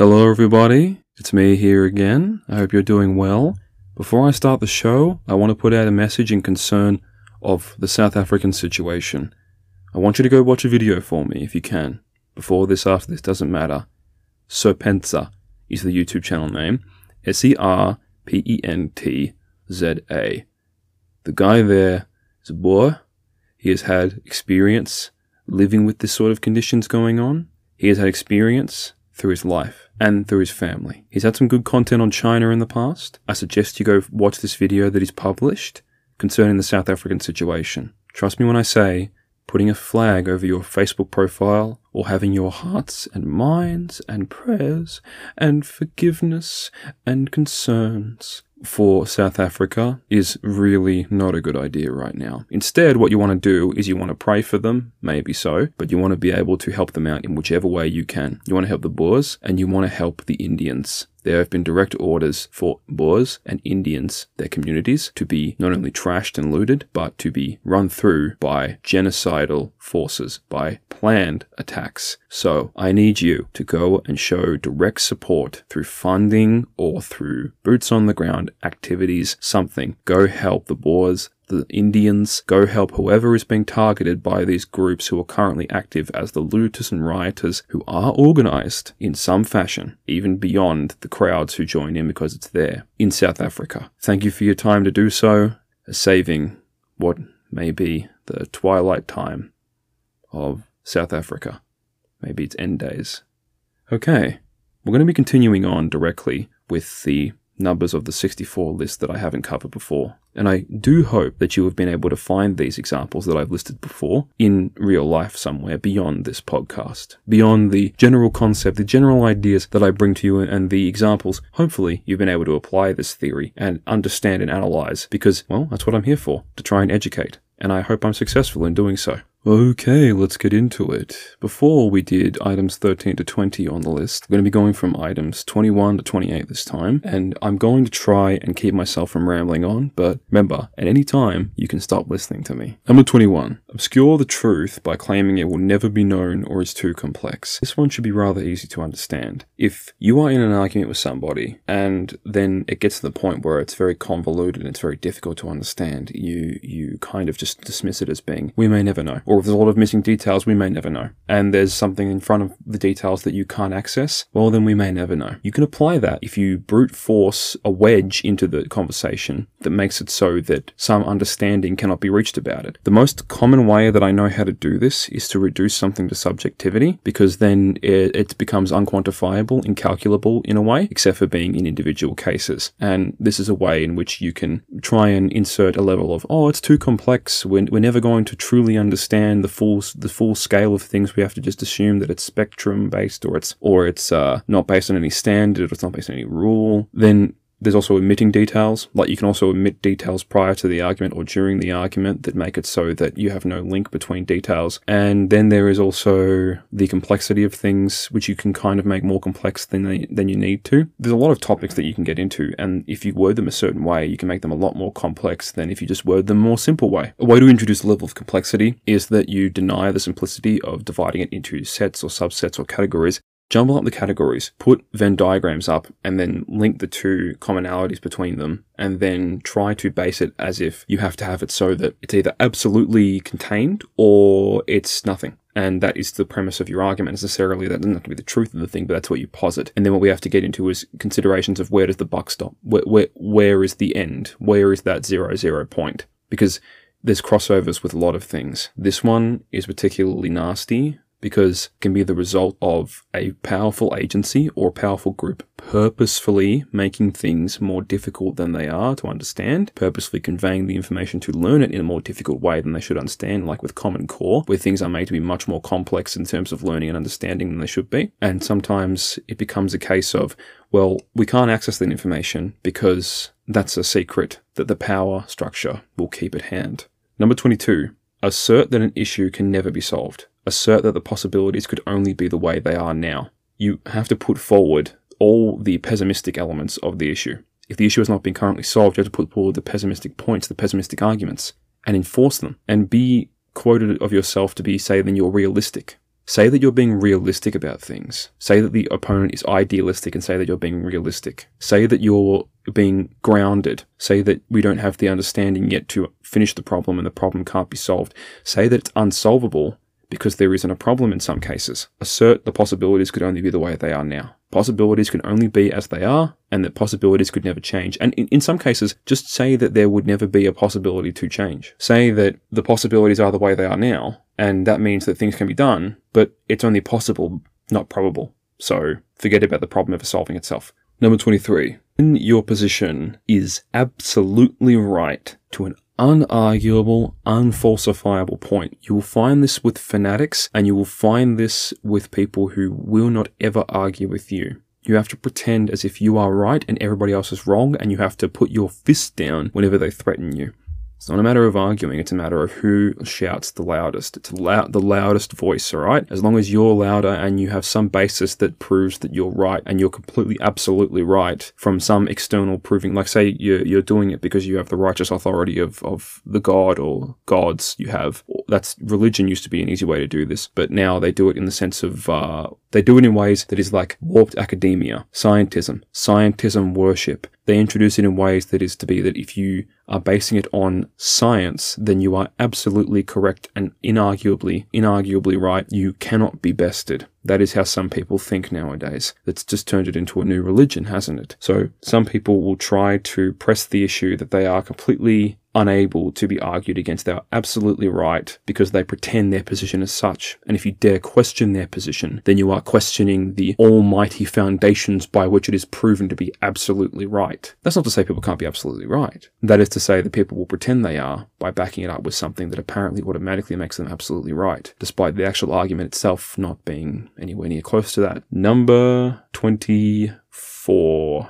Hello, everybody. It's me here again. I hope you're doing well. Before I start the show, I want to put out a message in concern of the South African situation. I want you to go watch a video for me if you can. Before this, after this, doesn't matter. Serpentza is the YouTube channel name. S E R P E N T Z A. The guy there is a boy. He has had experience living with this sort of conditions going on. He has had experience through his life and through his family. He's had some good content on China in the past. I suggest you go watch this video that he's published concerning the South African situation. Trust me when I say putting a flag over your Facebook profile or having your hearts and minds and prayers and forgiveness and concerns for South Africa is really not a good idea right now. Instead, what you want to do is you want to pray for them, maybe so, but you want to be able to help them out in whichever way you can. You want to help the Boers and you want to help the Indians. There have been direct orders for Boers and Indians, their communities, to be not only trashed and looted, but to be run through by genocidal forces, by planned attacks. So I need you to go and show direct support through funding or through boots on the ground activities, something. Go help the Boers, the Indians, go help whoever is being targeted by these groups who are currently active as the looters and rioters who are organized in some fashion, even beyond the crowds who join in because it's there in South Africa. Thank you for your time to do so, saving what may be the twilight time of South Africa. Maybe it's end days. Okay, we're going to be continuing on directly with the numbers of the 64 list that I haven't covered before. And I do hope that you have been able to find these examples that I've listed before in real life somewhere beyond this podcast, beyond the general concept, the general ideas that I bring to you and the examples. Hopefully, you've been able to apply this theory and understand and analyze because, well, that's what I'm here for, to try and educate. And I hope I'm successful in doing so. Okay, let's get into it. Before we did items 13 to 20 on the list, we're going to be going from items 21 to 28 this time, and I'm going to try and keep myself from rambling on, but remember, at any time, you can stop listening to me. Number 21. Obscure the truth by claiming it will never be known or is too complex. This one should be rather easy to understand. If you are in an argument with somebody, and then it gets to the point where it's very convoluted and it's very difficult to understand, you, you kind of just dismiss it as being, we may never know or if there's a lot of missing details, we may never know. And there's something in front of the details that you can't access, well, then we may never know. You can apply that if you brute force a wedge into the conversation that makes it so that some understanding cannot be reached about it. The most common way that I know how to do this is to reduce something to subjectivity because then it, it becomes unquantifiable, incalculable in a way, except for being in individual cases. And this is a way in which you can try and insert a level of, oh, it's too complex. We're, we're never going to truly understand understand the full the full scale of things, we have to just assume that it's spectrum based or it's or it's uh, not based on any standard, or it's not based on any rule. Then there's also omitting details. Like you can also omit details prior to the argument or during the argument that make it so that you have no link between details. And then there is also the complexity of things, which you can kind of make more complex than they, than you need to. There's a lot of topics that you can get into, and if you word them a certain way, you can make them a lot more complex than if you just word them a more simple way. A way to introduce a level of complexity is that you deny the simplicity of dividing it into sets or subsets or categories jumble up the categories, put Venn diagrams up, and then link the two commonalities between them, and then try to base it as if you have to have it so that it's either absolutely contained or it's nothing. And that is the premise of your argument necessarily. That doesn't have to be the truth of the thing, but that's what you posit. And then what we have to get into is considerations of where does the buck stop? Where, where, where is the end? Where is that zero zero point? Because there's crossovers with a lot of things. This one is particularly nasty because it can be the result of a powerful agency or powerful group purposefully making things more difficult than they are to understand, purposefully conveying the information to learn it in a more difficult way than they should understand, like with Common Core, where things are made to be much more complex in terms of learning and understanding than they should be. And sometimes it becomes a case of, well, we can't access that information because that's a secret that the power structure will keep at hand. Number 22. Assert that an issue can never be solved assert that the possibilities could only be the way they are now. You have to put forward all the pessimistic elements of the issue. If the issue has not been currently solved, you have to put forward the pessimistic points, the pessimistic arguments, and enforce them, and be quoted of yourself to be say then you're realistic. Say that you're being realistic about things. Say that the opponent is idealistic and say that you're being realistic. Say that you're being grounded. Say that we don't have the understanding yet to finish the problem and the problem can't be solved. Say that it's unsolvable because there isn't a problem in some cases. Assert the possibilities could only be the way they are now. Possibilities can only be as they are, and that possibilities could never change. And in, in some cases, just say that there would never be a possibility to change. Say that the possibilities are the way they are now, and that means that things can be done, but it's only possible, not probable. So forget about the problem ever solving itself. Number 23. When your position is absolutely right to an unarguable, unfalsifiable point. You will find this with fanatics and you will find this with people who will not ever argue with you. You have to pretend as if you are right and everybody else is wrong, and you have to put your fist down whenever they threaten you. It's not a matter of arguing, it's a matter of who shouts the loudest. It's the loudest voice, alright? As long as you're louder and you have some basis that proves that you're right and you're completely, absolutely right from some external proving, like say you're, you're doing it because you have the righteous authority of, of the God or gods you have. That's religion used to be an easy way to do this, but now they do it in the sense of, uh, they do it in ways that is like warped academia, scientism, scientism worship. They introduce it in ways that is to be that if you are basing it on science, then you are absolutely correct and inarguably, inarguably right. You cannot be bested. That is how some people think nowadays. That's just turned it into a new religion, hasn't it? So some people will try to press the issue that they are completely unable to be argued against. They are absolutely right because they pretend their position is such. And if you dare question their position, then you are questioning the almighty foundations by which it is proven to be absolutely right. That's not to say people can't be absolutely right. That is to say that people will pretend they are by backing it up with something that apparently automatically makes them absolutely right, despite the actual argument itself not being anywhere near close to that. Number 24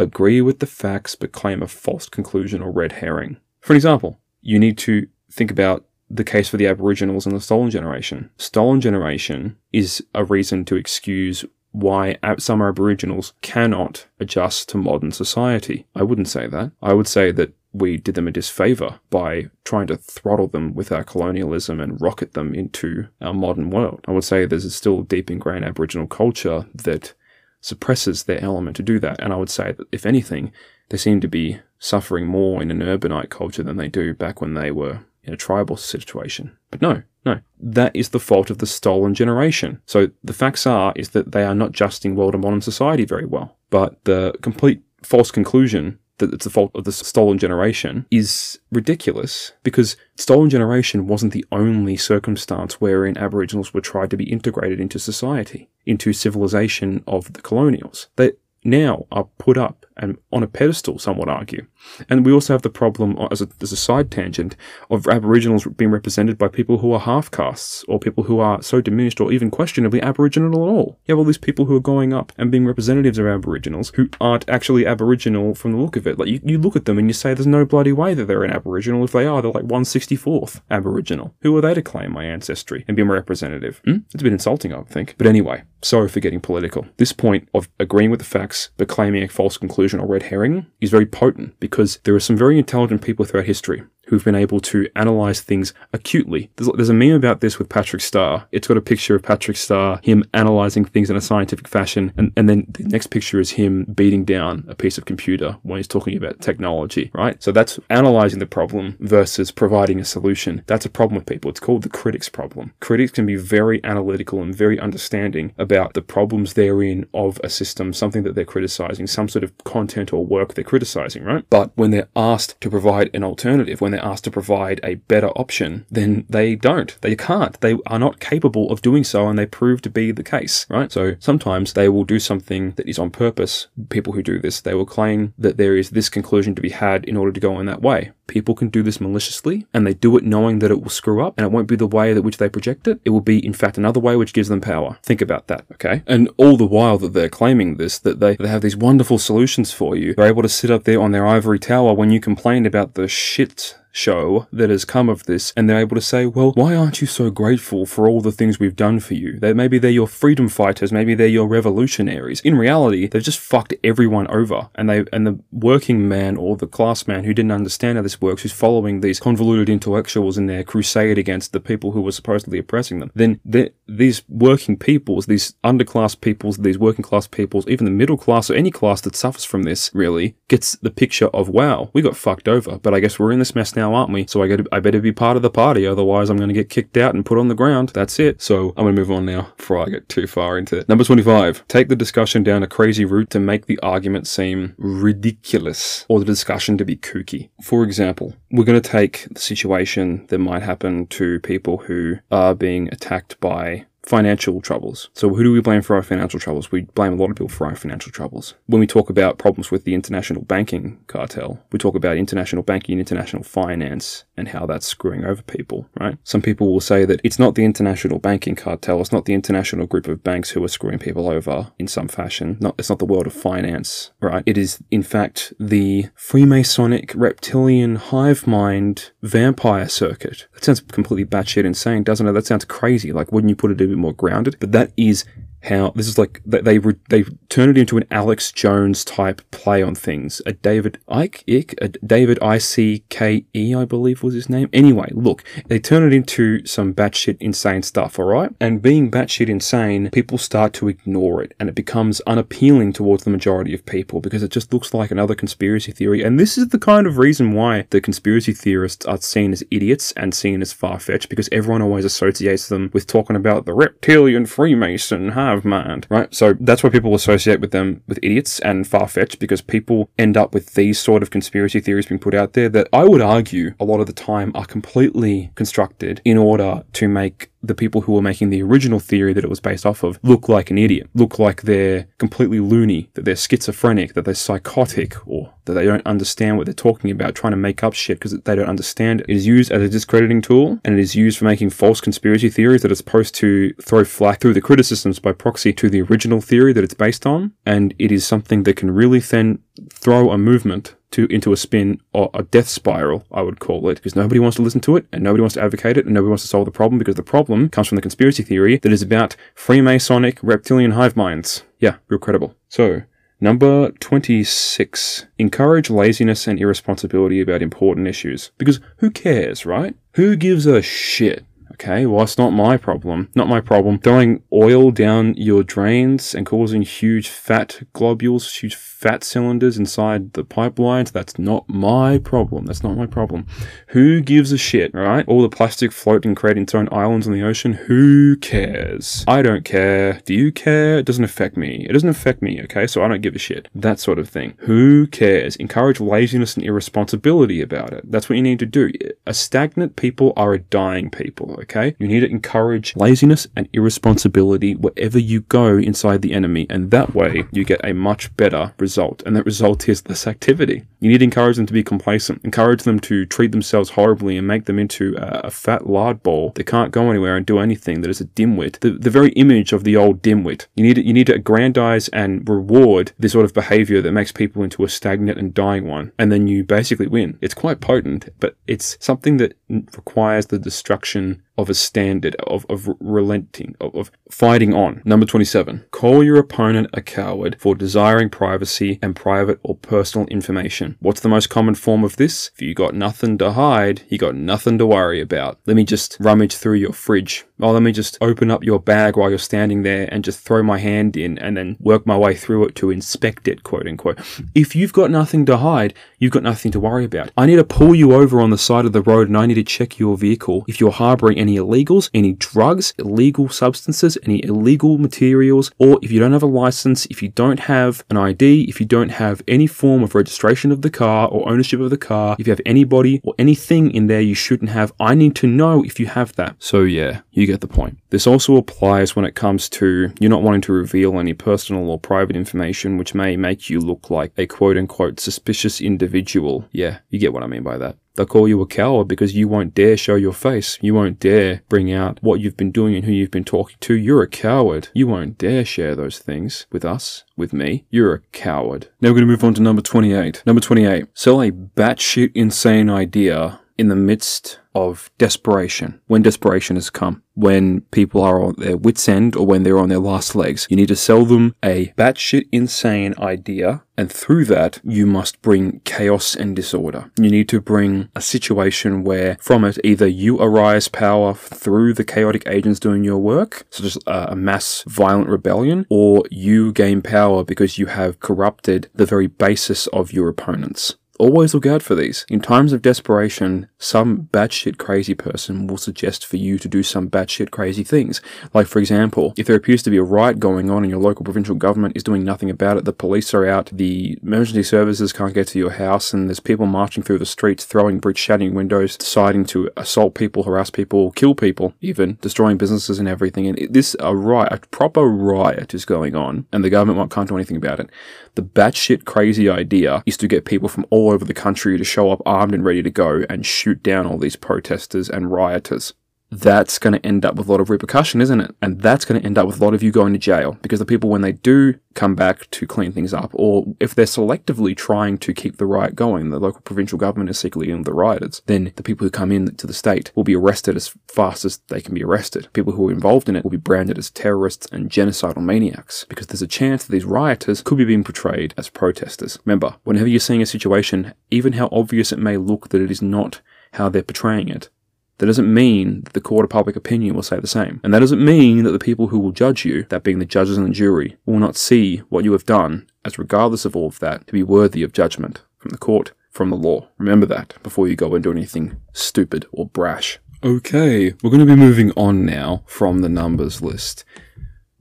agree with the facts but claim a false conclusion or red herring. For an example, you need to think about the case for the Aboriginals and the stolen generation. Stolen generation is a reason to excuse why some Aboriginals cannot adjust to modern society. I wouldn't say that. I would say that we did them a disfavor by trying to throttle them with our colonialism and rocket them into our modern world. I would say there's a still deep ingrained Aboriginal culture that suppresses their element to do that. And I would say that, if anything, they seem to be suffering more in an urbanite culture than they do back when they were in a tribal situation. But no, no, that is the fault of the stolen generation. So the facts are is that they are not adjusting well to modern society very well. But the complete false conclusion that it's the fault of the stolen generation is ridiculous because stolen generation wasn't the only circumstance wherein Aboriginals were tried to be integrated into society, into civilization of the colonials. They now are put up and on a pedestal, some would argue. And we also have the problem, as a, as a side tangent, of Aboriginals being represented by people who are half castes or people who are so diminished or even questionably Aboriginal at all. You have all these people who are going up and being representatives of Aboriginals who aren't actually Aboriginal from the look of it. Like, you, you look at them and you say there's no bloody way that they're an Aboriginal. If they are, they're like 164th Aboriginal. Who are they to claim my ancestry and be my representative? Hmm? It's a bit insulting, I would think. But anyway, sorry for getting political. This point of agreeing with the facts but claiming a false conclusion or red herring is very potent because there are some very intelligent people throughout history who've been able to analyze things acutely. There's, there's, a meme about this with Patrick Star. It's got a picture of Patrick Star, him analyzing things in a scientific fashion, and, and then the next picture is him beating down a piece of computer when he's talking about technology, right? So that's analyzing the problem versus providing a solution. That's a problem with people. It's called the critic's problem. Critics can be very analytical and very understanding about the problems therein of a system, something that they're criticizing, some sort of content or work they're criticizing, right? But when they're asked to provide an alternative, when they're asked to provide a better option, then they don't. They can't. They are not capable of doing so, and they prove to be the case, right? So sometimes they will do something that is on purpose. People who do this, they will claim that there is this conclusion to be had in order to go in that way. People can do this maliciously, and they do it knowing that it will screw up, and it won't be the way that which they project it. It will be, in fact, another way which gives them power. Think about that, okay? And all the while that they're claiming this, that they, they have these wonderful solutions for you, they're able to sit up there on their ivory tower when you complain about the shit show that has come of this, and they're able to say, well, why aren't you so grateful for all the things we've done for you? That maybe they're your freedom fighters, maybe they're your revolutionaries. In reality, they've just fucked everyone over, and they and the working man or the class man who didn't understand how this works, who's following these convoluted intellectuals in their crusade against the people who were supposedly oppressing them, then these working peoples, these underclass peoples, these working class peoples, even the middle class or any class that suffers from this, really gets the picture of wow, we got fucked over, but I guess we're in this mess now, aren't we? So I got I better be part of the party, otherwise I'm going to get kicked out and put on the ground. That's it. So I'm going to move on now before I get too far into it. Number 25. Take the discussion down a crazy route to make the argument seem ridiculous or the discussion to be kooky. For example, we're going to take the situation that might happen to people who are being attacked by financial troubles. So who do we blame for our financial troubles? We blame a lot of people for our financial troubles. When we talk about problems with the international banking cartel, we talk about international banking and international finance and how that's screwing over people, right? Some people will say that it's not the international banking cartel, it's not the international group of banks who are screwing people over in some fashion. Not it's not the world of finance, right? It is in fact the Freemasonic reptilian hive mind vampire circuit. That sounds completely batshit insane, doesn't it? That sounds crazy. Like wouldn't you put it bit more grounded? But that is how this is like they they, they turn it into an Alex Jones type play on things. A David Icke, Icke a David I C K E, I believe was his name. Anyway, look, they turn it into some batshit insane stuff. All right, and being batshit insane, people start to ignore it, and it becomes unappealing towards the majority of people because it just looks like another conspiracy theory. And this is the kind of reason why the conspiracy theorists are seen as idiots and seen as far fetched because everyone always associates them with talking about the reptilian Freemason. Huh? Of mind, right? So that's why people associate with them with idiots and far fetched because people end up with these sort of conspiracy theories being put out there that I would argue a lot of the time are completely constructed in order to make the people who were making the original theory that it was based off of look like an idiot, look like they're completely loony, that they're schizophrenic, that they're psychotic, or that they don't understand what they're talking about, trying to make up shit because they don't understand it. Is used as a discrediting tool, and it is used for making false conspiracy theories that are supposed to throw flack through the criticisms by proxy to the original theory that it's based on, and it is something that can really then throw a movement to into a spin or a death spiral, I would call it, because nobody wants to listen to it and nobody wants to advocate it and nobody wants to solve the problem because the problem comes from the conspiracy theory that is about Freemasonic reptilian hive minds. Yeah, real credible. So, Number 26. Encourage laziness and irresponsibility about important issues. Because who cares, right? Who gives a shit? Okay, well, it's not my problem. Not my problem. Throwing oil down your drains and causing huge fat globules, huge fat cylinders inside the pipelines. That's not my problem. That's not my problem. Who gives a shit, right? All the plastic floating, creating its own islands in the ocean. Who cares? I don't care. Do you care? It doesn't affect me. It doesn't affect me, okay? So I don't give a shit. That sort of thing. Who cares? Encourage laziness and irresponsibility about it. That's what you need to do. A stagnant people are a dying people, okay? You need to encourage laziness and irresponsibility wherever you go inside the enemy, and that way you get a much better result result, and that result is less activity. You need to encourage them to be complacent, encourage them to treat themselves horribly and make them into a, a fat lard ball that can't go anywhere and do anything, that is a dimwit. The, the very image of the old dimwit. You need, to, you need to aggrandize and reward this sort of behavior that makes people into a stagnant and dying one, and then you basically win. It's quite potent, but it's something that requires the destruction of a standard, of, of relenting, of, of fighting on. Number 27. Call your opponent a coward for desiring privacy and private or personal information. What's the most common form of this? If you got nothing to hide, you got nothing to worry about. Let me just rummage through your fridge. Oh, let me just open up your bag while you're standing there and just throw my hand in and then work my way through it to inspect it, quote unquote. If you've got nothing to hide, you've got nothing to worry about. I need to pull you over on the side of the road and I need to check your vehicle if you're harboring any illegals, any drugs, illegal substances, any illegal materials, or if you don't have a license, if you don't have an ID, if you don't have any form of registration of the car or ownership of the car, if you have anybody or anything in there you shouldn't have, I need to know if you have that. So yeah, you get the point. This also applies when it comes to you're not wanting to reveal any personal or private information which may make you look like a quote unquote suspicious individual. Yeah, you get what I mean by that. They'll call you a coward because you won't dare show your face. You won't dare bring out what you've been doing and who you've been talking to. You're a coward. You won't dare share those things with us, with me. You're a coward. Now we're going to move on to number 28. Number 28. Sell a batshit insane idea in the midst of desperation, when desperation has come, when people are on their wits' end or when they're on their last legs. You need to sell them a batshit insane idea, and through that, you must bring chaos and disorder. You need to bring a situation where from it, either you arise power through the chaotic agents doing your work, such as uh, a mass violent rebellion, or you gain power because you have corrupted the very basis of your opponents. Always look out for these. In times of desperation, some batshit crazy person will suggest for you to do some batshit crazy things. Like, for example, if there appears to be a riot going on and your local provincial government is doing nothing about it, the police are out, the emergency services can't get to your house, and there's people marching through the streets, throwing bricks, shattering windows, deciding to assault people, harass people, kill people, even destroying businesses and everything. And this a riot, a proper riot is going on, and the government can't do anything about it. The batshit crazy idea is to get people from all over the country to show up armed and ready to go and shoot down all these protesters and rioters that's going to end up with a lot of repercussion, isn't it? And that's going to end up with a lot of you going to jail because the people, when they do come back to clean things up, or if they're selectively trying to keep the riot going, the local provincial government is secretly in the rioters, then the people who come in to the state will be arrested as fast as they can be arrested. People who are involved in it will be branded as terrorists and genocidal maniacs because there's a chance that these rioters could be being portrayed as protesters. Remember, whenever you're seeing a situation, even how obvious it may look that it is not how they're portraying it, that doesn't mean that the court of public opinion will say the same. And that doesn't mean that the people who will judge you, that being the judges and the jury, will not see what you have done, as regardless of all of that, to be worthy of judgment from the court, from the law. Remember that before you go and do anything stupid or brash. Okay, we're going to be moving on now from the numbers list.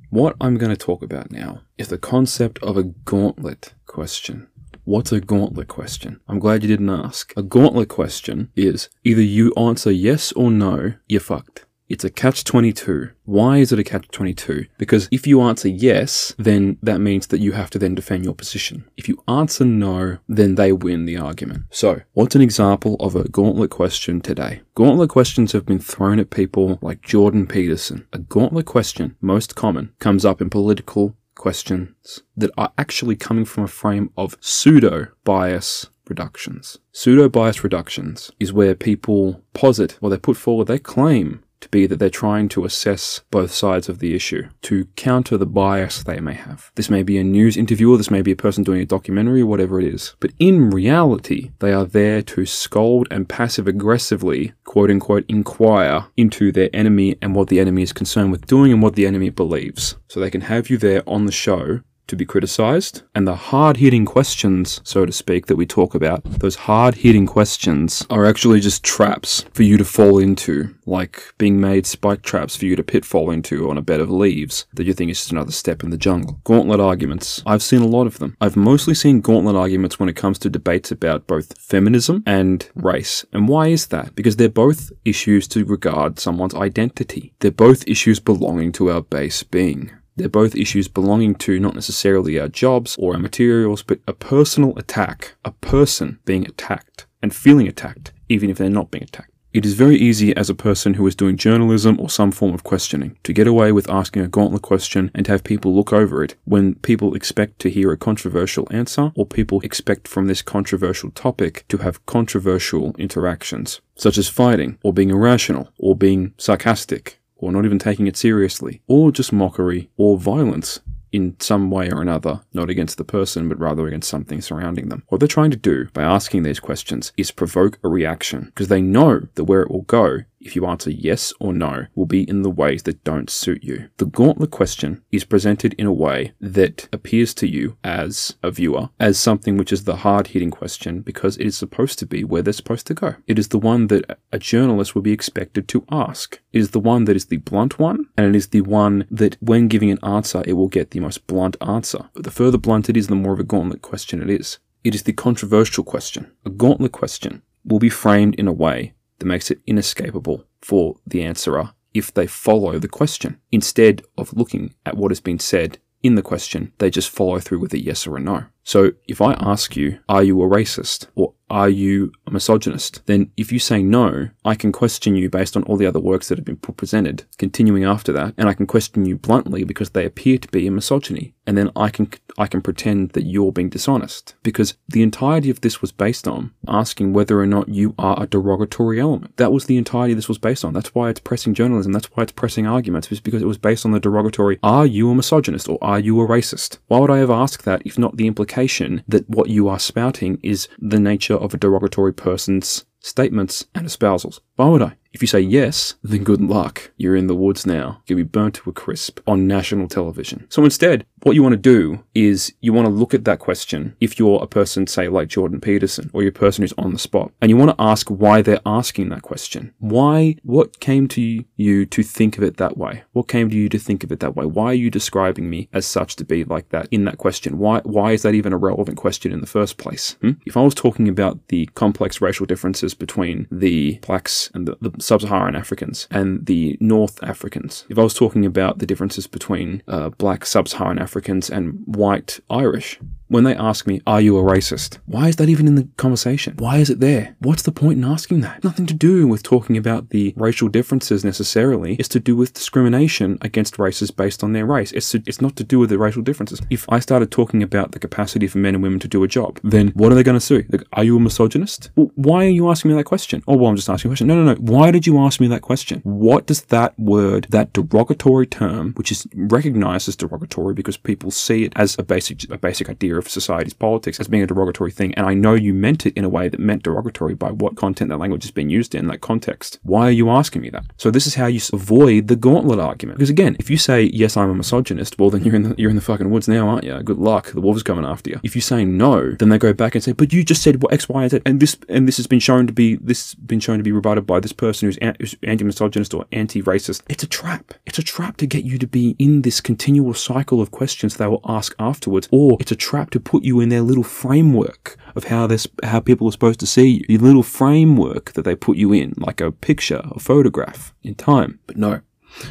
What I'm going to talk about now is the concept of a gauntlet question. What's a gauntlet question? I'm glad you didn't ask. A gauntlet question is either you answer yes or no, you're fucked. It's a catch 22. Why is it a catch 22? Because if you answer yes, then that means that you have to then defend your position. If you answer no, then they win the argument. So, what's an example of a gauntlet question today? Gauntlet questions have been thrown at people like Jordan Peterson. A gauntlet question, most common, comes up in political questions that are actually coming from a frame of pseudo bias reductions. Pseudo bias reductions is where people posit or they put forward their claim to be that they're trying to assess both sides of the issue to counter the bias they may have. This may be a news interviewer, this may be a person doing a documentary, whatever it is. But in reality, they are there to scold and passive aggressively, quote unquote, inquire into their enemy and what the enemy is concerned with doing and what the enemy believes. So they can have you there on the show to be criticized. And the hard hitting questions, so to speak, that we talk about, those hard hitting questions are actually just traps for you to fall into, like being made spike traps for you to pitfall into on a bed of leaves that you think is just another step in the jungle. Gauntlet arguments. I've seen a lot of them. I've mostly seen gauntlet arguments when it comes to debates about both feminism and race. And why is that? Because they're both issues to regard someone's identity. They're both issues belonging to our base being. They're both issues belonging to not necessarily our jobs or our materials, but a personal attack, a person being attacked and feeling attacked, even if they're not being attacked. It is very easy as a person who is doing journalism or some form of questioning to get away with asking a gauntlet question and have people look over it when people expect to hear a controversial answer or people expect from this controversial topic to have controversial interactions, such as fighting or being irrational or being sarcastic or not even taking it seriously, or just mockery or violence in some way or another, not against the person, but rather against something surrounding them. What they're trying to do by asking these questions is provoke a reaction, because they know that where it will go if you answer yes or no, will be in the ways that don't suit you. The gauntlet question is presented in a way that appears to you as a viewer as something which is the hard hitting question because it is supposed to be where they're supposed to go. It is the one that a journalist would be expected to ask. It is the one that is the blunt one, and it is the one that when giving an answer, it will get the most blunt answer. But the further blunt it is, the more of a gauntlet question it is. It is the controversial question. A gauntlet question will be framed in a way that makes it inescapable for the answerer if they follow the question. Instead of looking at what has been said in the question, they just follow through with a yes or a no. So if I ask you, are you a racist? Or are you a misogynist? Then if you say no, I can question you based on all the other works that have been presented, continuing after that, and I can question you bluntly because they appear to be a misogyny. And then I can I can pretend that you're being dishonest because the entirety of this was based on asking whether or not you are a derogatory element. That was the entirety this was based on. That's why it's pressing journalism. That's why it's pressing arguments. It's because it was based on the derogatory. Are you a misogynist or are you a racist? Why would I ever ask that if not the implication that what you are spouting is the nature of a derogatory person's statements and espousals? Why would I? If you say yes, then good luck. You're in the woods now. You'll be burnt to a crisp on national television. So instead, what you want to do is you want to look at that question if you're a person, say, like Jordan Peterson, or you're a person who's on the spot, and you want to ask why they're asking that question. Why, what came to you to think of it that way? What came to you to think of it that way? Why are you describing me as such to be like that in that question? Why, why is that even a relevant question in the first place? Hmm? If I was talking about the complex racial differences between the blacks and the, the sub-Saharan Africans and the North Africans, if I was talking about the differences between uh, black sub-Saharan Africans and white Irish, when they ask me, Are you a racist? Why is that even in the conversation? Why is it there? What's the point in asking that? Nothing to do with talking about the racial differences necessarily. It's to do with discrimination against races based on their race. It's, to, it's not to do with the racial differences. If I started talking about the capacity for men and women to do a job, then what are they going to say? Like, are you a misogynist? Well, why are you asking me that question? Oh, well, I'm just asking a question. No, no, no. Why did you ask me that question? What does that word, that derogatory term, which is recognized as derogatory because people see it as a basic, a basic idea of society's politics as being a derogatory thing. And I know you meant it in a way that meant derogatory by what content that language is being used in, that context. Why are you asking me that? So this is how you avoid the gauntlet argument. Because again, if you say, yes, I'm a misogynist, well, then you're in the, you're in the fucking woods now, aren't you? Good luck. The wolves are coming after you. If you say no, then they go back and say, but you just said what X, Y, and Z. And this, and this has been shown to be, this been shown to be rebutted by this person who's, an, who's anti-misogynist or anti-racist. It's a trap. It's a trap to get you to be in this continual cycle of questions they will ask afterwards, or it's a trap to put you in their little framework of how this how people are supposed to see you. Your little framework that they put you in, like a picture, a photograph in time. But no.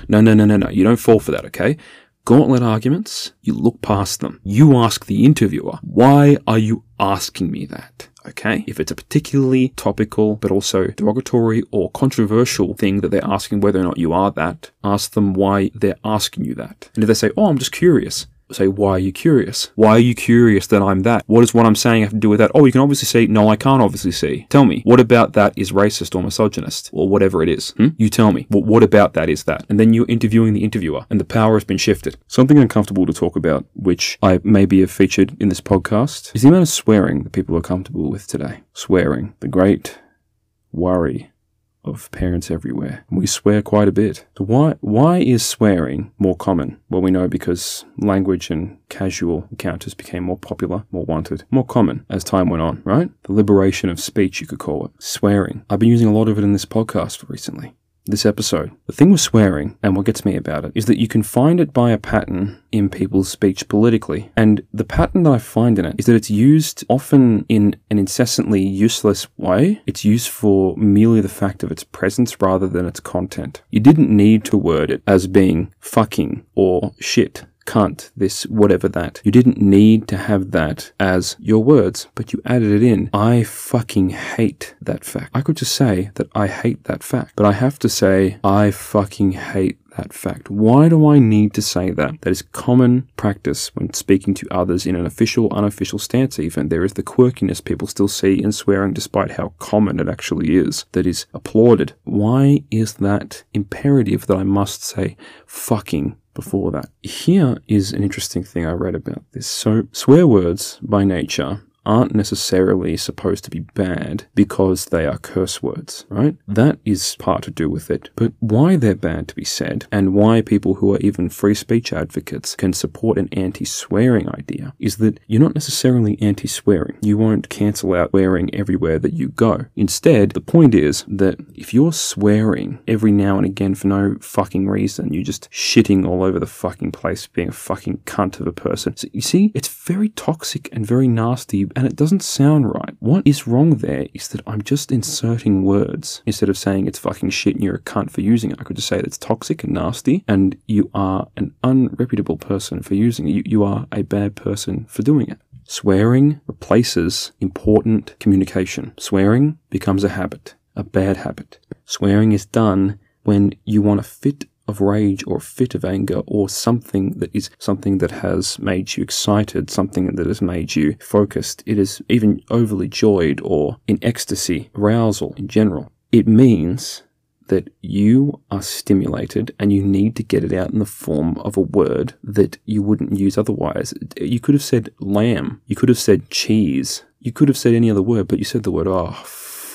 No, no, no, no, no. You don't fall for that, okay? Gauntlet arguments, you look past them. You ask the interviewer, why are you asking me that? Okay. If it's a particularly topical, but also derogatory or controversial thing that they're asking whether or not you are that, ask them why they're asking you that. And if they say, oh, I'm just curious, say, why are you curious? Why are you curious that I'm that? What does what I'm saying have to do with that? Oh, you can obviously see. No, I can't obviously see. Tell me, what about that is racist or misogynist or whatever it is? Hmm? You tell me. What, what about that is that? And then you're interviewing the interviewer and the power has been shifted. Something uncomfortable to talk about, which I maybe have featured in this podcast, is the amount of swearing that people are comfortable with today. Swearing. The great worry of parents everywhere. We swear quite a bit. Why why is swearing more common? Well, we know because language and casual encounters became more popular, more wanted, more common as time went on, right? The liberation of speech, you could call it. Swearing. I've been using a lot of it in this podcast recently this episode. The thing with swearing, and what gets me about it, is that you can find it by a pattern in people's speech politically. And the pattern that I find in it is that it's used often in an incessantly useless way. It's used for merely the fact of its presence rather than its content. You didn't need to word it as being fucking or shit cunt, this, whatever that. You didn't need to have that as your words, but you added it in. I fucking hate that fact. I could just say that I hate that fact, but I have to say I fucking hate that fact. Why do I need to say that? That is common practice when speaking to others in an official, unofficial stance, even. There is the quirkiness people still see in swearing, despite how common it actually is, that is applauded. Why is that imperative that I must say fucking before that. Here is an interesting thing I read about this. So, swear words by nature aren't necessarily supposed to be bad because they are curse words, right? That is part to do with it. But why they're bad to be said, and why people who are even free speech advocates can support an anti swearing idea, is that you're not necessarily anti swearing. You won't cancel out swearing everywhere that you go. Instead, the point is that if you're swearing every now and again for no fucking reason, you're just shitting all over the fucking place, being a fucking cunt of a person. So you see, it's very toxic and very nasty and it doesn't sound right. What is wrong there is that I'm just inserting words instead of saying it's fucking shit and you're a cunt for using it. I could just say that it's toxic and nasty and you are an unreputable person for using it. You, you are a bad person for doing it. Swearing replaces important communication. Swearing becomes a habit, a bad habit. Swearing is done when you want to fit of rage or a fit of anger or something that is something that has made you excited, something that has made you focused. It is even overly joyed or in ecstasy, arousal in general. It means that you are stimulated and you need to get it out in the form of a word that you wouldn't use otherwise. You could have said lamb, you could have said cheese, you could have said any other word, but you said the word, oh,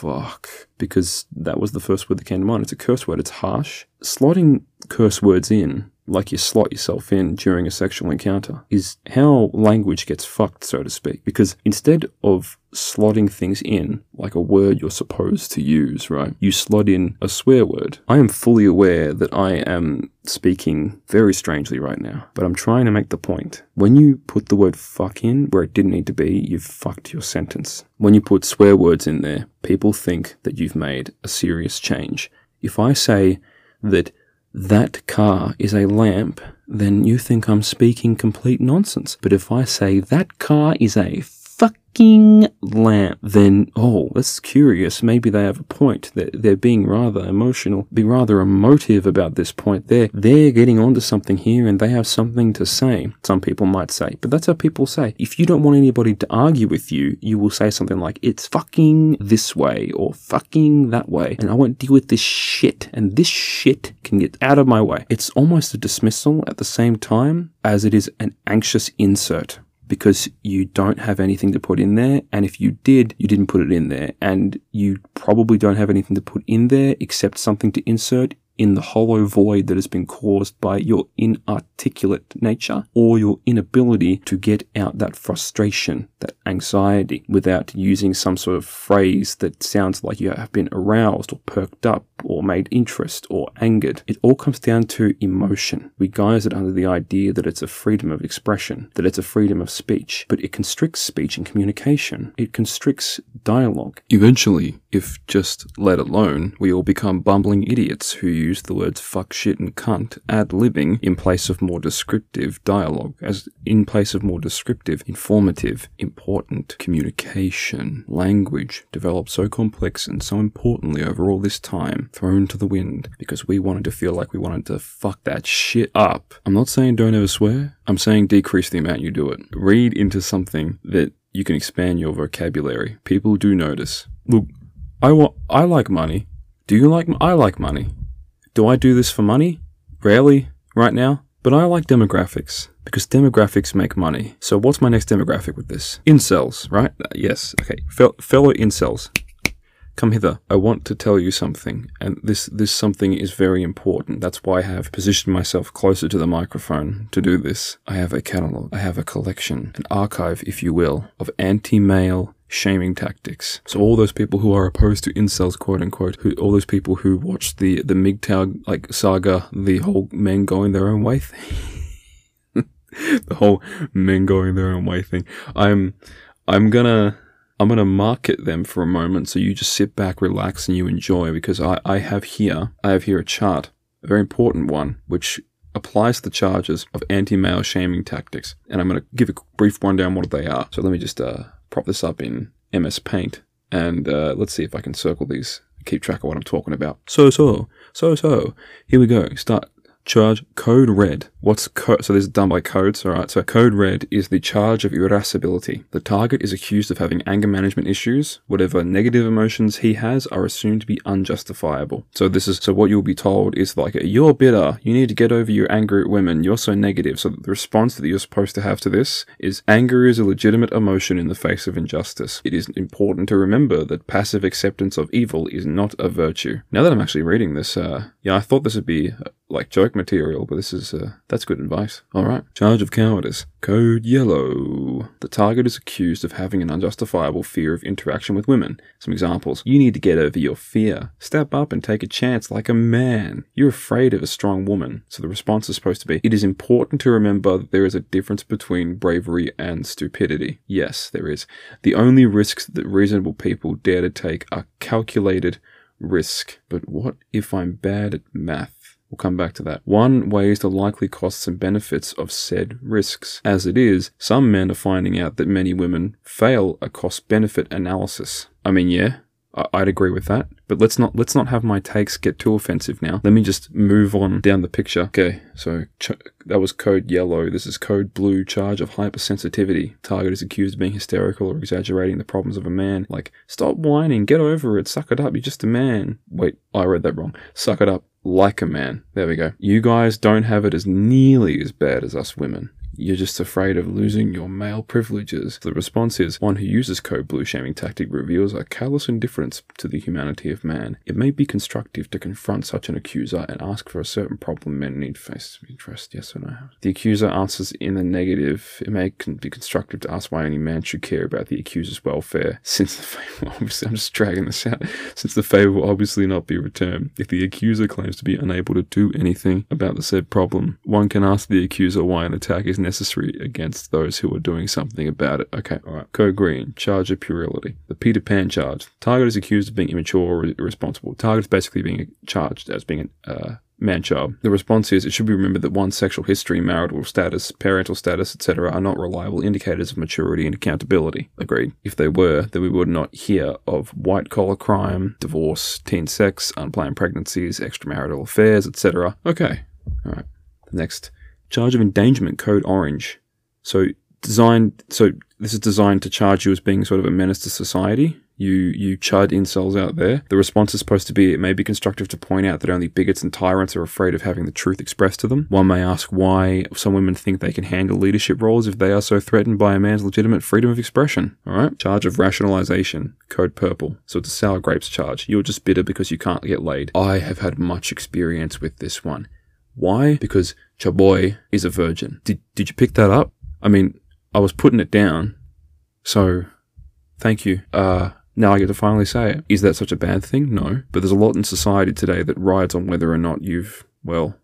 fuck, because that was the first word that came to mind. It's a curse word, it's harsh. Slotting curse words in like you slot yourself in during a sexual encounter, is how language gets fucked, so to speak. Because instead of slotting things in like a word you're supposed to use, right? You slot in a swear word. I am fully aware that I am speaking very strangely right now, but I'm trying to make the point. When you put the word fuck in where it didn't need to be, you've fucked your sentence. When you put swear words in there, people think that you've made a serious change. If I say that that car is a lamp, then you think I'm speaking complete nonsense. But if I say that car is a fucking lamp, then, oh, that's curious. Maybe they have a point. They're, they're being rather emotional, be rather emotive about this point. They're, they're getting onto something here and they have something to say, some people might say. But that's how people say. If you don't want anybody to argue with you, you will say something like, it's fucking this way or fucking that way. And I won't deal with this shit. And this shit can get out of my way. It's almost a dismissal at the same time as it is an anxious insert because you don't have anything to put in there. And if you did, you didn't put it in there. And you probably don't have anything to put in there except something to insert in the hollow void that has been caused by your inarticulate nature or your inability to get out that frustration, that anxiety without using some sort of phrase that sounds like you have been aroused or perked up or made interest or angered. It all comes down to emotion. We guise it under the idea that it's a freedom of expression, that it's a freedom of speech, but it constricts speech and communication. It constricts dialogue. Eventually, if just let alone, we all become bumbling idiots who use the words fuck, shit, and cunt ad libbing in place of more descriptive dialogue, as in place of more descriptive, informative, important communication. Language developed so complex and so importantly over all this time thrown to the wind because we wanted to feel like we wanted to fuck that shit up. I'm not saying don't ever swear. I'm saying decrease the amount you do it. Read into something that you can expand your vocabulary. People do notice. Look, I want I like money. Do you like I like money? Do I do this for money? Rarely, right now. But I like demographics because demographics make money. So what's my next demographic with this? Incels, right? Uh, yes. Okay. Fel- fellow incels. Come hither. I want to tell you something, and this this something is very important. That's why I have positioned myself closer to the microphone to do this. I have a catalog, I have a collection, an archive, if you will, of anti-male shaming tactics. So all those people who are opposed to incels, quote unquote, who all those people who watched the the MGTOW like saga, the whole men going their own way thing. the whole men going their own way thing. I'm I'm gonna I'm to market them for a moment so you just sit back, relax, and you enjoy because I, I have here, I have here a chart, a very important one, which applies the charges of anti-male shaming tactics. And I'm going to give a brief rundown what they are. So let me just uh, prop this up in MS Paint and uh, let's see if I can circle these, keep track of what I'm talking about. So, so, so, so, here we go. Start charge code red. What's code? So this is done by codes. All right. So code red is the charge of irascibility. The target is accused of having anger management issues. Whatever negative emotions he has are assumed to be unjustifiable. So this is so what you'll be told is like you're bitter. You need to get over your anger at women. You're so negative. So the response that you're supposed to have to this is anger is a legitimate emotion in the face of injustice. It is important to remember that passive acceptance of evil is not a virtue. Now that I'm actually reading this, uh, yeah, I thought this would be like joke material, but this is, uh, that's good advice. Alright. Charge of cowardice. Code yellow. The target is accused of having an unjustifiable fear of interaction with women. Some examples. You need to get over your fear. Step up and take a chance like a man. You're afraid of a strong woman. So the response is supposed to be, it is important to remember that there is a difference between bravery and stupidity. Yes, there is. The only risks that reasonable people dare to take are calculated risk. But what if I'm bad at math? We'll come back to that. One weighs the likely costs and benefits of said risks. As it is, some men are finding out that many women fail a cost benefit analysis. I mean, yeah, I- I'd agree with that. But let's not let's not have my takes get too offensive now. Let me just move on down the picture. Okay, so ch- that was code yellow. This is code blue. Charge of hypersensitivity. Target is accused of being hysterical or exaggerating the problems of a man. Like, stop whining. Get over it. Suck it up. You're just a man. Wait, I read that wrong. Suck it up like a man. There we go. You guys don't have it as nearly as bad as us women. You're just afraid of losing your male privileges. The response is one who uses code blue shaming tactic reveals a callous indifference to the humanity of man. It may be constructive to confront such an accuser and ask for a certain problem men need to face interest. Yes or no? The accuser answers in the negative. It may be constructive to ask why any man should care about the accuser's welfare, since the favor, obviously, I'm just dragging this out, since the favor will obviously not be returned. If the accuser claims to be unable to do anything about the said problem, one can ask the accuser why an attack is necessary against those who are doing something about it. Okay, alright. Code green, charge of puerility. The Peter Pan charge. Target is accused of being immature or irresponsible. Target is basically being charged as being a uh, man-child. The response is it should be remembered that one's sexual history, marital status, parental status, etc. are not reliable indicators of maturity and accountability. Agreed. If they were, then we would not hear of white-collar crime, divorce, teen sex, unplanned pregnancies, extramarital affairs, etc. Okay. Alright. Next charge of endangerment code orange. So designed so this is designed to charge you as being sort of a menace to society. You you chud incels out there. The response is supposed to be it may be constructive to point out that only bigots and tyrants are afraid of having the truth expressed to them. One may ask why some women think they can handle leadership roles if they are so threatened by a man's legitimate freedom of expression. Alright? Charge of rationalization. Code purple. So it's a sour grapes charge. You're just bitter because you can't get laid. I have had much experience with this one. Why? Because Chaboy is a virgin. Did, did you pick that up? I mean, I was putting it down. So, thank you. Uh, now I get to finally say it. Is that such a bad thing? No. But there's a lot in society today that rides on whether or not you've, well,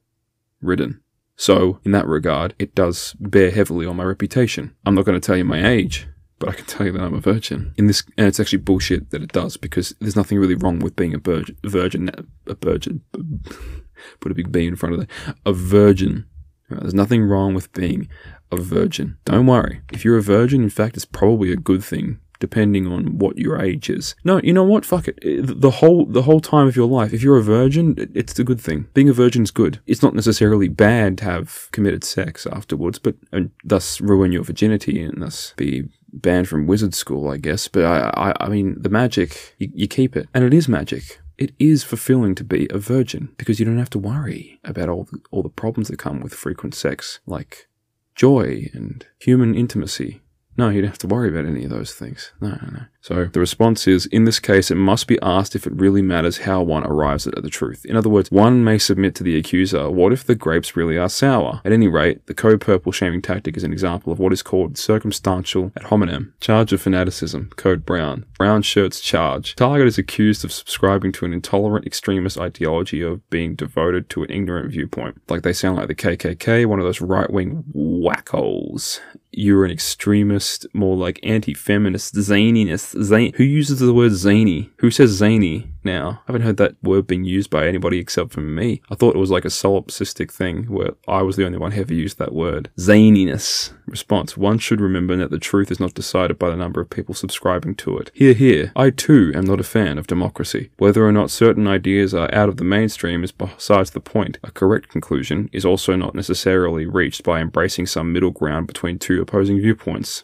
ridden. So, in that regard, it does bear heavily on my reputation. I'm not going to tell you my age, but I can tell you that I'm a virgin. In this, and it's actually bullshit that it does because there's nothing really wrong with being a virgin. Virgin, a virgin. Put a big B in front of that. A virgin. There's nothing wrong with being a virgin. Don't worry. If you're a virgin, in fact, it's probably a good thing depending on what your age is. No, you know what? Fuck it. The whole the whole time of your life, if you're a virgin, it's a good thing. Being a virgin is good. It's not necessarily bad to have committed sex afterwards, but and thus ruin your virginity and thus be banned from wizard school, I guess. But I, I, I mean, the magic, you, you keep it, and it is magic. It is fulfilling to be a virgin because you don't have to worry about all the, all the problems that come with frequent sex, like joy and human intimacy. No, you don't have to worry about any of those things. No, no, no. So the response is, in this case, it must be asked if it really matters how one arrives at the truth. In other words, one may submit to the accuser, what if the grapes really are sour? At any rate, the code purple shaming tactic is an example of what is called circumstantial ad hominem. Charge of fanaticism, code brown. Brown shirts charge. Target is accused of subscribing to an intolerant extremist ideology of being devoted to an ignorant viewpoint. Like they sound like the KKK, one of those right-wing whackos you're an extremist, more like anti-feminist, zaniness. Zane. Who uses the word zany? Who says zany now? I haven't heard that word being used by anybody except for me. I thought it was like a solipsistic thing where I was the only one who ever used that word. Zaniness. Response. One should remember that the truth is not decided by the number of people subscribing to it. Here, here. I too am not a fan of democracy. Whether or not certain ideas are out of the mainstream is besides the point. A correct conclusion is also not necessarily reached by embracing some middle ground between two opposing viewpoints.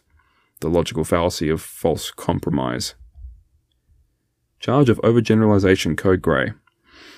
The logical fallacy of false compromise. Charge of overgeneralization code grey.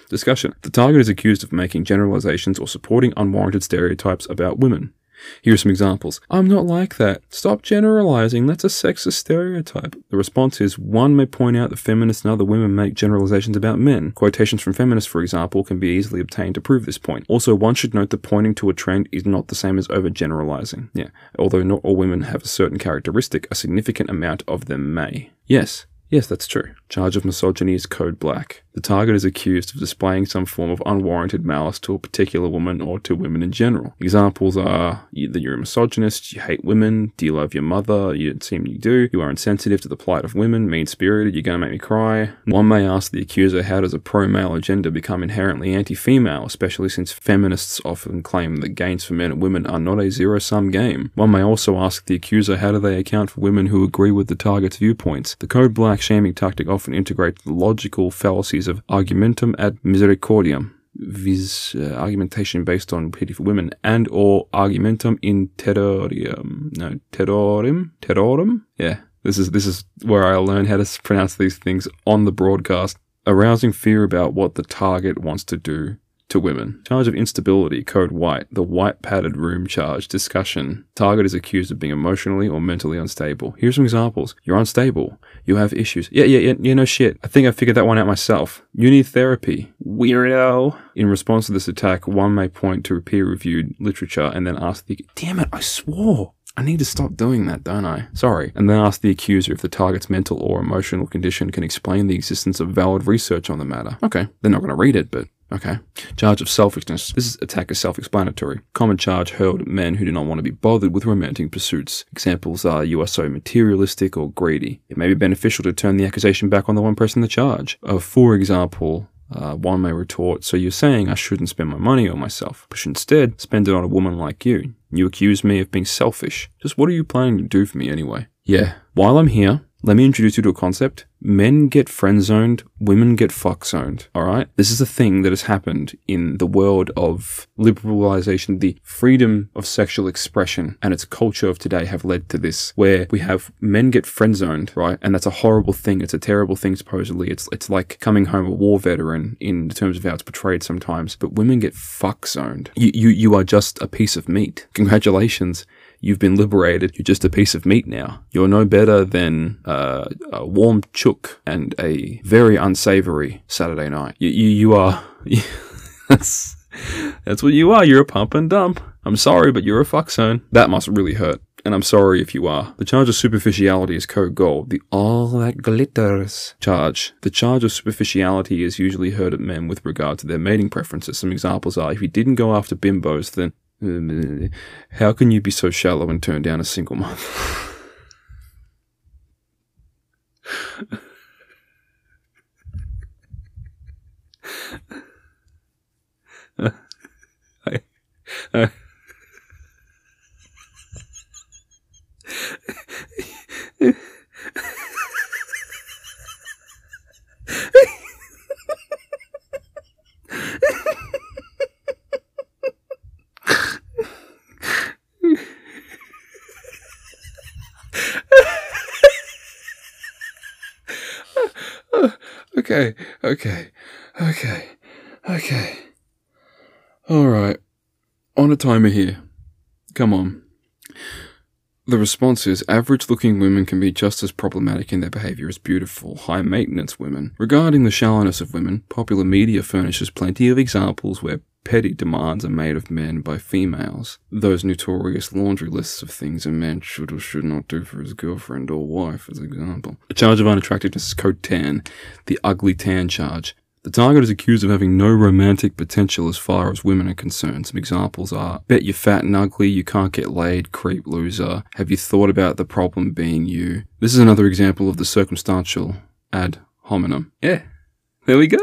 Discussion. The target is accused of making generalizations or supporting unwarranted stereotypes about women. Here are some examples. I'm not like that. Stop generalizing. That's a sexist stereotype. The response is one may point out that feminists and other women make generalizations about men. Quotations from feminists, for example, can be easily obtained to prove this point. Also, one should note that pointing to a trend is not the same as overgeneralizing. Yeah, although not all women have a certain characteristic, a significant amount of them may. Yes, Yes, that's true. Charge of misogyny is code black. The target is accused of displaying some form of unwarranted malice to a particular woman or to women in general. Examples are that you're a misogynist, you hate women, do you love your mother, you seem you do, you are insensitive to the plight of women, mean spirited, you're going to make me cry. One may ask the accuser how does a pro male agenda become inherently anti female, especially since feminists often claim that gains for men and women are not a zero sum game. One may also ask the accuser how do they account for women who agree with the target's viewpoints. The code black shaming tactic often integrates the logical fallacies of argumentum ad misericordiam, viz. uh, argumentation based on pity for women and or argumentum in terrorium. No terrorum terrorum? Yeah. This is this is where i learn how to pronounce these things on the broadcast arousing fear about what the target wants to do to women. Charge of instability, code white, the white padded room charge, discussion. Target is accused of being emotionally or mentally unstable. Here's some examples. You're unstable. You have issues. Yeah, yeah, yeah, yeah, no shit. I think I figured that one out myself. You need therapy. Weirdo. In response to this attack, one may point to peer reviewed literature and then ask the, damn it, I swore. I need to stop doing that, don't I? Sorry. And then ask the accuser if the target's mental or emotional condition can explain the existence of valid research on the matter. Okay, they're not going to read it, but Okay. Charge of selfishness. This attack is self-explanatory. Common charge hurled at men who do not want to be bothered with romantic pursuits. Examples are you are so materialistic or greedy. It may be beneficial to turn the accusation back on the one pressing the charge. Uh, for example, uh, one may retort, so you're saying I shouldn't spend my money on myself, but should instead spend it on a woman like you. You accuse me of being selfish. Just what are you planning to do for me anyway? Yeah, while I'm here, let me introduce you to a concept. Men get friend zoned, women get fuck zoned. All right. This is a thing that has happened in the world of liberalization. The freedom of sexual expression and its culture of today have led to this, where we have men get friend zoned, right? And that's a horrible thing. It's a terrible thing, supposedly. It's, it's like coming home a war veteran in terms of how it's portrayed sometimes. But women get fuck zoned. You, you, you are just a piece of meat. Congratulations You've been liberated. You're just a piece of meat now. You're no better than uh, a warm chook and a very unsavory Saturday night. You, you, you are. that's, that's what you are. You're a pump and dump. I'm sorry, but you're a fuckzone. That must really hurt. And I'm sorry if you are. The charge of superficiality is code gold. The all that glitters charge. The charge of superficiality is usually heard at men with regard to their mating preferences. Some examples are if you didn't go after bimbos, then how can you be so shallow and turn down a single? I, I, okay, okay, okay, okay. All right. On a timer here. Come on. The response is average looking women can be just as problematic in their behavior as beautiful, high maintenance women. Regarding the shallowness of women, popular media furnishes plenty of examples where petty demands are made of men by females. Those notorious laundry lists of things a man should or should not do for his girlfriend or wife, as example. A charge of unattractiveness is code tan, the ugly tan charge. The target is accused of having no romantic potential as far as women are concerned. Some examples are bet you're fat and ugly, you can't get laid, creep loser. Have you thought about the problem being you? This is another example of the circumstantial ad hominem. Yeah, there we go.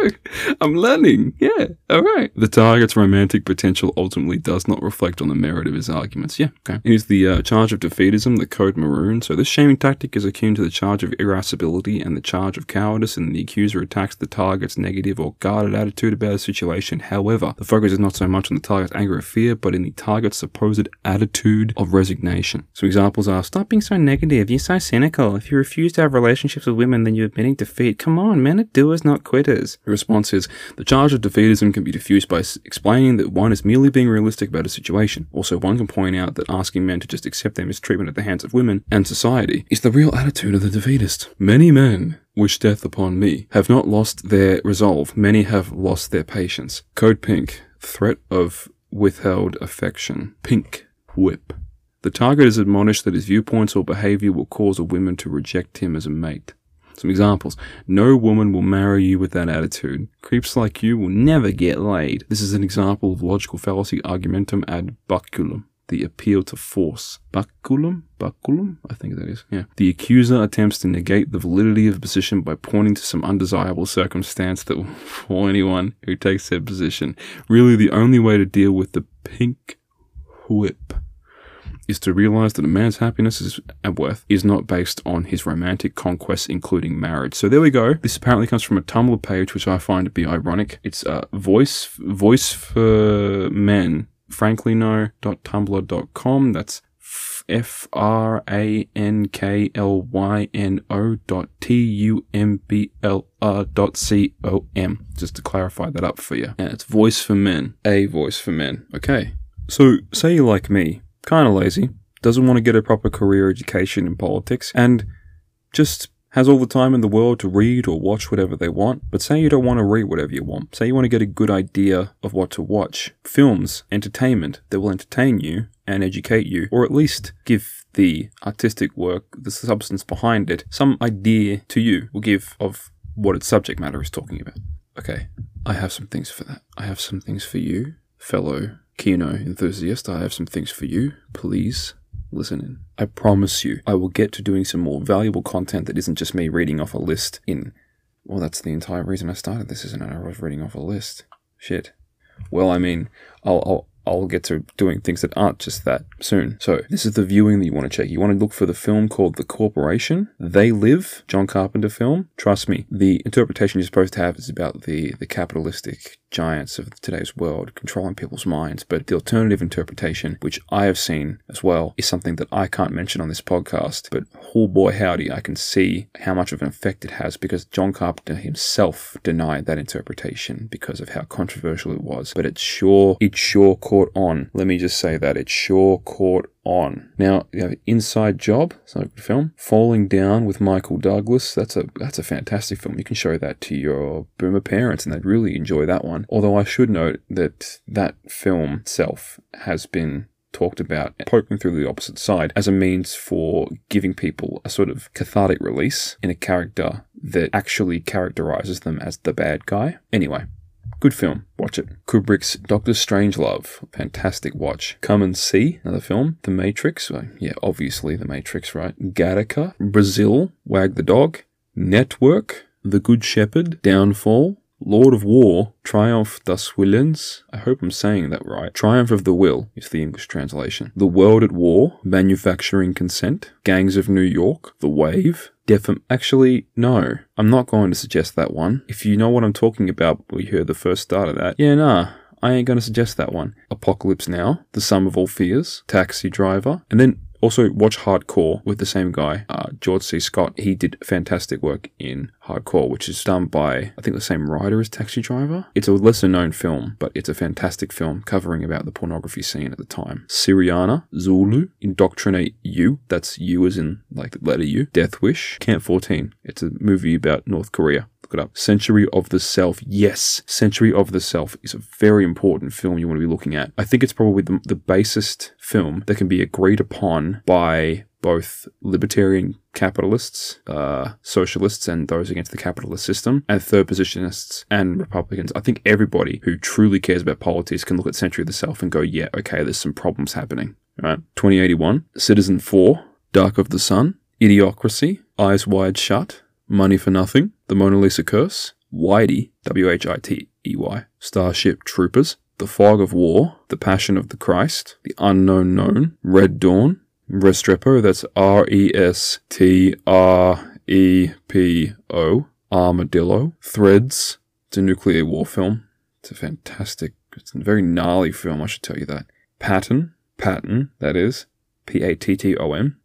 I'm learning. Yeah. All right. The target's romantic potential ultimately does not reflect on the merit of his arguments. Yeah. Okay. Here's the uh, charge of defeatism, the code maroon. So this shaming tactic is akin to the charge of irascibility and the charge of cowardice, and the accuser attacks the target's negative or guarded attitude about the situation. However, the focus is not so much on the target's anger or fear, but in the target's supposed attitude of resignation. Some examples are: Stop being so negative. You're so cynical. If you refuse to have relationships with women, then you're admitting defeat. Come on, men are doers, not quitters. The response is the charge of defeatism can be diffused by explaining that one is merely being realistic about a situation. Also, one can point out that asking men to just accept their mistreatment at the hands of women and society is the real attitude of the defeatist. Many men wish death upon me have not lost their resolve. Many have lost their patience. Code Pink, threat of withheld affection. Pink, whip. The target is admonished that his viewpoints or behavior will cause a woman to reject him as a mate. Some examples. No woman will marry you with that attitude. Creeps like you will never get laid. This is an example of logical fallacy argumentum ad baculum. The appeal to force. Baculum? Baculum? I think that is. Yeah. The accuser attempts to negate the validity of a position by pointing to some undesirable circumstance that will for anyone who takes said position. Really, the only way to deal with the pink whip is to realize that a man's happiness is, and worth is not based on his romantic conquests, including marriage. So there we go. This apparently comes from a Tumblr page, which I find to be ironic. It's uh, voice voice for men. Franklyno.tumblr.com. That's F R A N K L Y N O dot T U M B L R dot C O M. Just to clarify that up for you. And it's voice for men. A voice for men. Okay. So say you're like me kind of lazy, doesn't want to get a proper career education in politics, and just has all the time in the world to read or watch whatever they want, but say you don't want to read whatever you want. Say you want to get a good idea of what to watch. Films, entertainment that will entertain you and educate you, or at least give the artistic work, the substance behind it, some idea to you, will give of what its subject matter is talking about. Okay, I have some things for that. I have some things for you, fellow Kino enthusiast, I have some things for you. Please listen in. I promise you, I will get to doing some more valuable content that isn't just me reading off a list in. Well, that's the entire reason I started this, isn't it? I was reading off a list. Shit. Well, I mean, I'll, I'll I'll get to doing things that aren't just that soon. So, this is the viewing that you want to check. You want to look for the film called The Corporation. They Live, John Carpenter film. Trust me, the interpretation you're supposed to have is about the, the capitalistic giants of today's world controlling people's minds. But the alternative interpretation, which I have seen as well, is something that I can't mention on this podcast. But oh boy, howdy, I can see how much of an effect it has because John Carpenter himself denied that interpretation because of how controversial it was. But it sure, it sure caught on. Let me just say that it sure caught on. Now, you have Inside Job, it's a good film. Falling Down with Michael Douglas, that's a that's a fantastic film. You can show that to your boomer parents and they'd really enjoy that one. Although I should note that that film itself has been talked about poking through the opposite side as a means for giving people a sort of cathartic release in a character that actually characterizes them as the bad guy. Anyway, Good film. Watch it. Kubrick's Doctor Strangelove. Fantastic watch. Come and See. Another film. The Matrix. Well, yeah, obviously The Matrix, right? Gattaca. Brazil. Wag the Dog. Network. The Good Shepherd. Downfall. Lord of War, Triumph das Willens. I hope I'm saying that right. Triumph of the Will is the English translation. The World at War, Manufacturing Consent, Gangs of New York, The Wave, Defam. Actually, no. I'm not going to suggest that one. If you know what I'm talking about, we heard the first start of that. Yeah, nah. I ain't going to suggest that one. Apocalypse Now, The Sum of All Fears, Taxi Driver, and then also, watch Hardcore with the same guy, uh, George C. Scott. He did fantastic work in Hardcore, which is done by, I think, the same writer as Taxi Driver. It's a lesser known film, but it's a fantastic film covering about the pornography scene at the time. Syriana, Zulu, Indoctrinate You, that's you as in like the letter U, Death Wish, Camp 14. It's a movie about North Korea. Look it up. Century of the Self. Yes, Century of the Self is a very important film you want to be looking at. I think it's probably the, the basest film that can be agreed upon by both libertarian capitalists, uh, socialists, and those against the capitalist system, and third positionists and Republicans. I think everybody who truly cares about politics can look at Century of the Self and go, yeah, okay, there's some problems happening. Right? 2081, Citizen 4, Dark of the Sun, Idiocracy, Eyes Wide Shut, Money for Nothing, The Mona Lisa Curse, Whitey, W H I T E Y, Starship Troopers, The Fog of War, The Passion of the Christ, The Unknown Known, Red Dawn, Restrepo, that's R E S T R E P O, Armadillo, Threads, it's a nuclear war film. It's a fantastic, it's a very gnarly film, I should tell you that. Patton, Patton, that is, P A T T O N,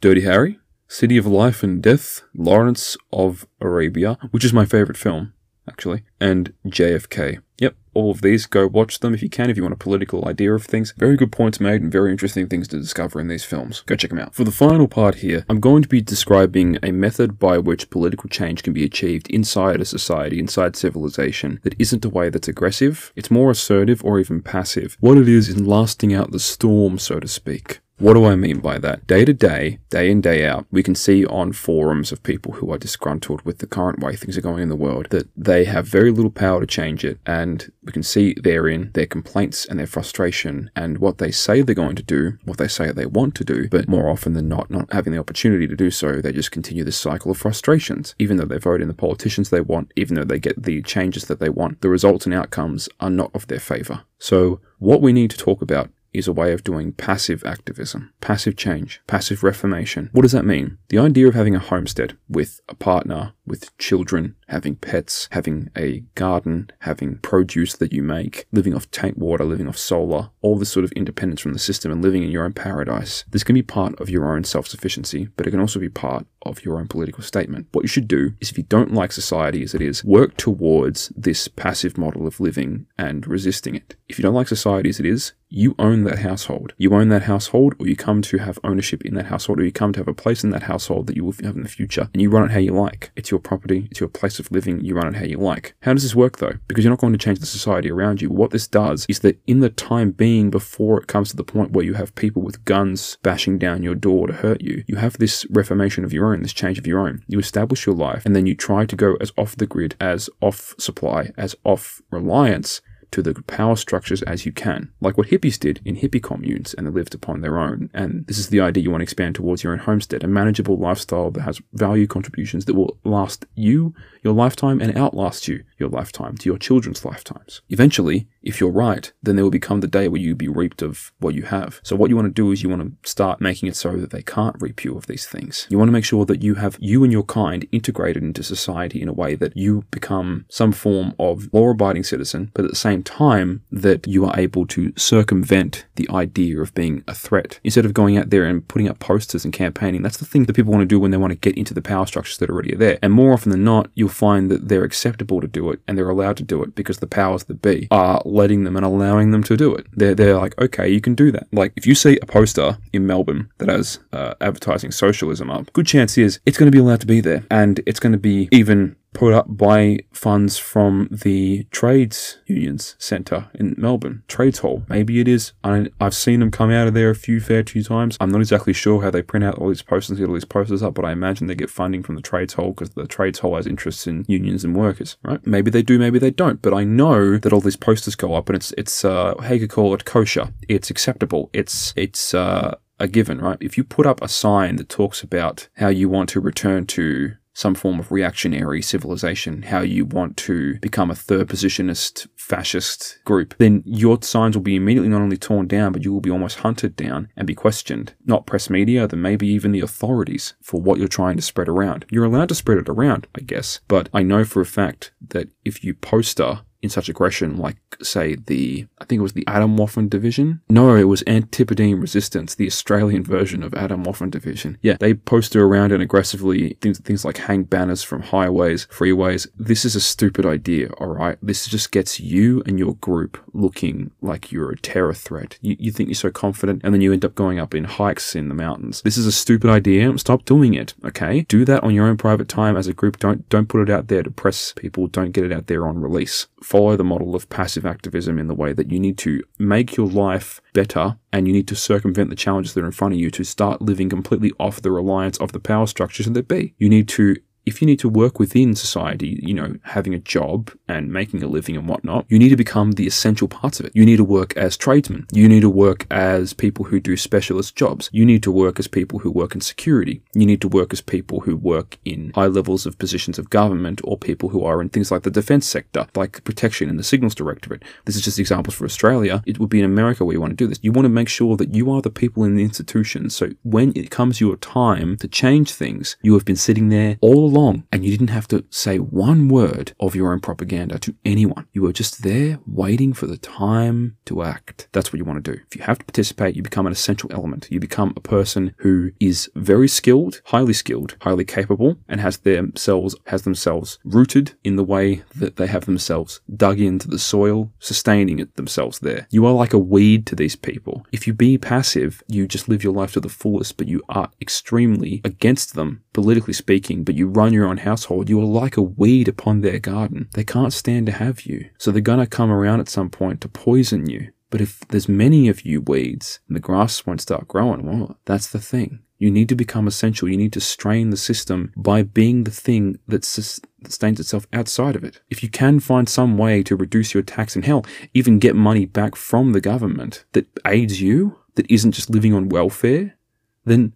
Dirty Harry, City of Life and Death, Lawrence of Arabia, which is my favorite film, actually, and JFK. Yep, all of these, go watch them if you can, if you want a political idea of things. Very good points made and very interesting things to discover in these films. Go check them out. For the final part here, I'm going to be describing a method by which political change can be achieved inside a society, inside civilization, that isn't a way that's aggressive, it's more assertive or even passive. What it is in lasting out the storm, so to speak. What do I mean by that? Day to day, day in, day out, we can see on forums of people who are disgruntled with the current way things are going in the world that they have very little power to change it. And we can see therein their complaints and their frustration and what they say they're going to do, what they say they want to do, but more often than not, not having the opportunity to do so, they just continue this cycle of frustrations. Even though they vote in the politicians they want, even though they get the changes that they want, the results and outcomes are not of their favor. So, what we need to talk about is a way of doing passive activism, passive change, passive reformation. What does that mean? The idea of having a homestead with a partner, with children, having pets, having a garden, having produce that you make, living off tank water, living off solar, all this sort of independence from the system and living in your own paradise. This can be part of your own self sufficiency, but it can also be part of your own political statement. What you should do is, if you don't like society as it is, work towards this passive model of living and resisting it. If you don't like society as it is, you own that household. You own that household, or you come to have ownership in that household, or you come to have a place in that household that you will have in the future, and you run it how you like. It's your property, it's your place of living, you run it how you like. How does this work though? Because you're not going to change the society around you. What this does is that in the time being before it comes to the point where you have people with guns bashing down your door to hurt you, you have this reformation of your own, this change of your own. You establish your life, and then you try to go as off the grid, as off supply, as off reliance to the power structures as you can, like what hippies did in hippie communes and they lived upon their own. And this is the idea you want to expand towards your own homestead, a manageable lifestyle that has value contributions that will last you your lifetime and outlast you your lifetime to your children's lifetimes. Eventually, if you're right, then there will become the day where you be reaped of what you have. So what you want to do is you want to start making it so that they can't reap you of these things. You want to make sure that you have you and your kind integrated into society in a way that you become some form of law-abiding citizen, but at the same time that you are able to circumvent the idea of being a threat. Instead of going out there and putting up posters and campaigning, that's the thing that people want to do when they want to get into the power structures that already are there. And more often than not, you'll find that they're acceptable to do it and they're allowed to do it because the powers that be are letting them and allowing them to do it. They're, they're like, okay, you can do that. Like if you see a poster in Melbourne that has uh, advertising socialism up, good chance is it's going to be allowed to be there and it's going to be even put up by funds from the Trades Unions Centre in Melbourne, Trades Hall. Maybe it is. I, have seen them come out of there a few fair few times. I'm not exactly sure how they print out all these posters and get all these posters up, but I imagine they get funding from the Trades Hall because the Trades Hall has interests in unions and workers, right? Maybe they do, maybe they don't. But I know that all these posters go up and it's it's uh, call it kosher. It's acceptable. It's it's uh, a given, right? If you put up a sign that talks about how you want to return to some form of reactionary civilization, how you want to become a third positionist fascist group, then your signs will be immediately not only torn down, but you will be almost hunted down and be questioned. Not press media, then maybe even the authorities for what you're trying to spread around. You're allowed to spread it around, I guess, but I know for a fact that if you poster in such aggression, like, say, the, I think it was the Atomwaffen Division. No, it was Antipodean Resistance, the Australian version of Atomwaffen Division. Yeah, they poster around and aggressively things, things like hang banners from highways, freeways. This is a stupid idea, alright? This just gets you and your group looking like you're a terror threat. You, you think you're so confident, and then you end up going up in hikes in the mountains. This is a stupid idea. Stop doing it, okay? Do that on your own private time as a group. Don't, don't put it out there to press people. Don't get it out there on release follow the model of passive activism in the way that you need to make your life better and you need to circumvent the challenges that are in front of you to start living completely off the reliance of the power structures that be. You need to if you need to work within society, you know, having a job and making a living and whatnot, you need to become the essential parts of it. You need to work as tradesmen. You need to work as people who do specialist jobs. You need to work as people who work in security. You need to work as people who work in high levels of positions of government or people who are in things like the defense sector, like protection in the signals directorate. This is just examples for Australia. It would be in America where you want to do this. You want to make sure that you are the people in the institutions. So when it comes your time to change things, you have been sitting there all along and you didn't have to say one word of your own propaganda to anyone. You were just there waiting for the time to act. That's what you want to do. If you have to participate, you become an essential element. You become a person who is very skilled, highly skilled, highly capable, and has themselves has themselves rooted in the way that they have themselves dug into the soil, sustaining it themselves there. You are like a weed to these people. If you be passive, you just live your life to the fullest, but you are extremely against them, politically speaking, but you run your own household, you are like a weed upon their garden. They can't stand to have you. So they're gonna come around at some point to poison you But if there's many of you weeds and the grass won't start growing, well, that's the thing. You need to become essential. You need to strain the system by being the thing that sustains itself outside of it. If you can find some way to reduce your tax and hell, even get money back from the government that aids you, that isn't just living on welfare, then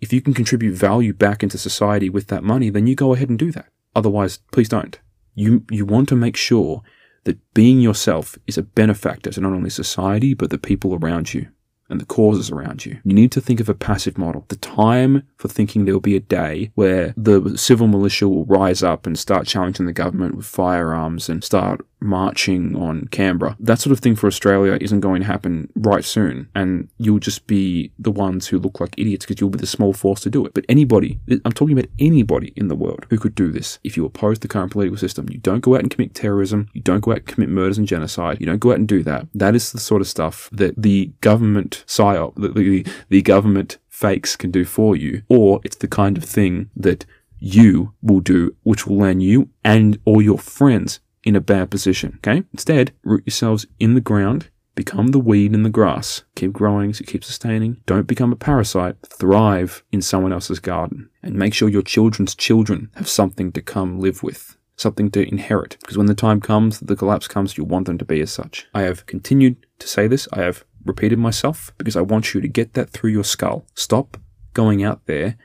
if you can contribute value back into society with that money, then you go ahead and do that. Otherwise, please don't. You, you want to make sure that being yourself is a benefactor to not only society, but the people around you and the causes around you. You need to think of a passive model. The time for thinking there will be a day where the civil militia will rise up and start challenging the government with firearms and start marching on Canberra. That sort of thing for Australia isn't going to happen right soon. And you'll just be the ones who look like idiots because you'll be the small force to do it. But anybody, I'm talking about anybody in the world who could do this. If you oppose the current political system, you don't go out and commit terrorism, you don't go out and commit murders and genocide, you don't go out and do that. That is the sort of stuff that the government psyop, the, the, the government fakes can do for you. Or it's the kind of thing that you will do, which will land you and all your friends in a bad position. Okay? Instead, root yourselves in the ground, become the weed in the grass, keep growing so keep sustaining. Don't become a parasite, thrive in someone else's garden, and make sure your children's children have something to come live with. Something to inherit, because when the time comes, the collapse comes, you want them to be as such. I have continued to say this, I have repeated myself, because I want you to get that through your skull. Stop going out there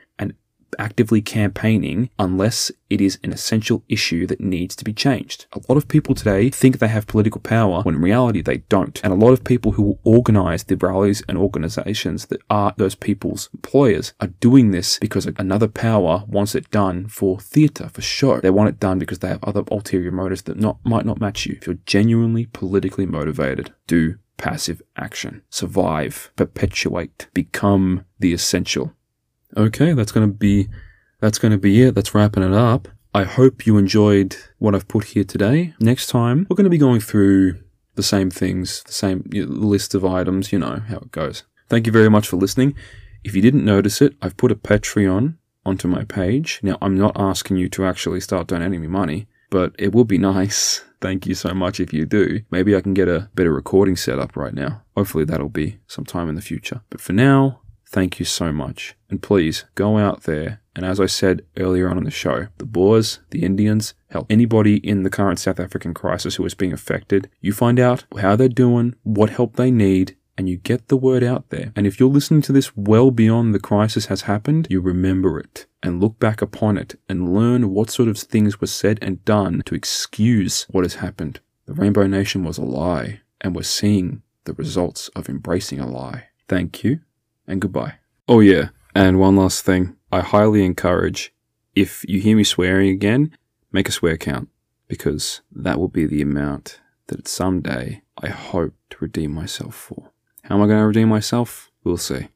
actively campaigning unless it is an essential issue that needs to be changed. A lot of people today think they have political power when in reality they don't. And a lot of people who will organize the rallies and organizations that are those people's employers are doing this because another power wants it done for theatre, for show. They want it done because they have other ulterior motives that not might not match you. If you're genuinely politically motivated, do passive action. Survive, perpetuate, become the essential. Okay, that's going to be that's going to be it. That's wrapping it up. I hope you enjoyed what I've put here today. Next time, we're going to be going through the same things, the same list of items, you know how it goes. Thank you very much for listening. If you didn't notice it, I've put a Patreon onto my page. Now, I'm not asking you to actually start donating me money, but it would be nice. Thank you so much if you do. Maybe I can get a better recording setup right now. Hopefully, that'll be sometime in the future. But for now, Thank you so much. And please go out there. And as I said earlier on in the show, the Boers, the Indians, help anybody in the current South African crisis who is being affected. You find out how they're doing, what help they need, and you get the word out there. And if you're listening to this well beyond the crisis has happened, you remember it and look back upon it and learn what sort of things were said and done to excuse what has happened. The Rainbow Nation was a lie, and we're seeing the results of embracing a lie. Thank you and goodbye. Oh, yeah, and one last thing. I highly encourage if you hear me swearing again, make a swear count because that will be the amount that someday I hope to redeem myself for. How am I going to redeem myself? We'll see.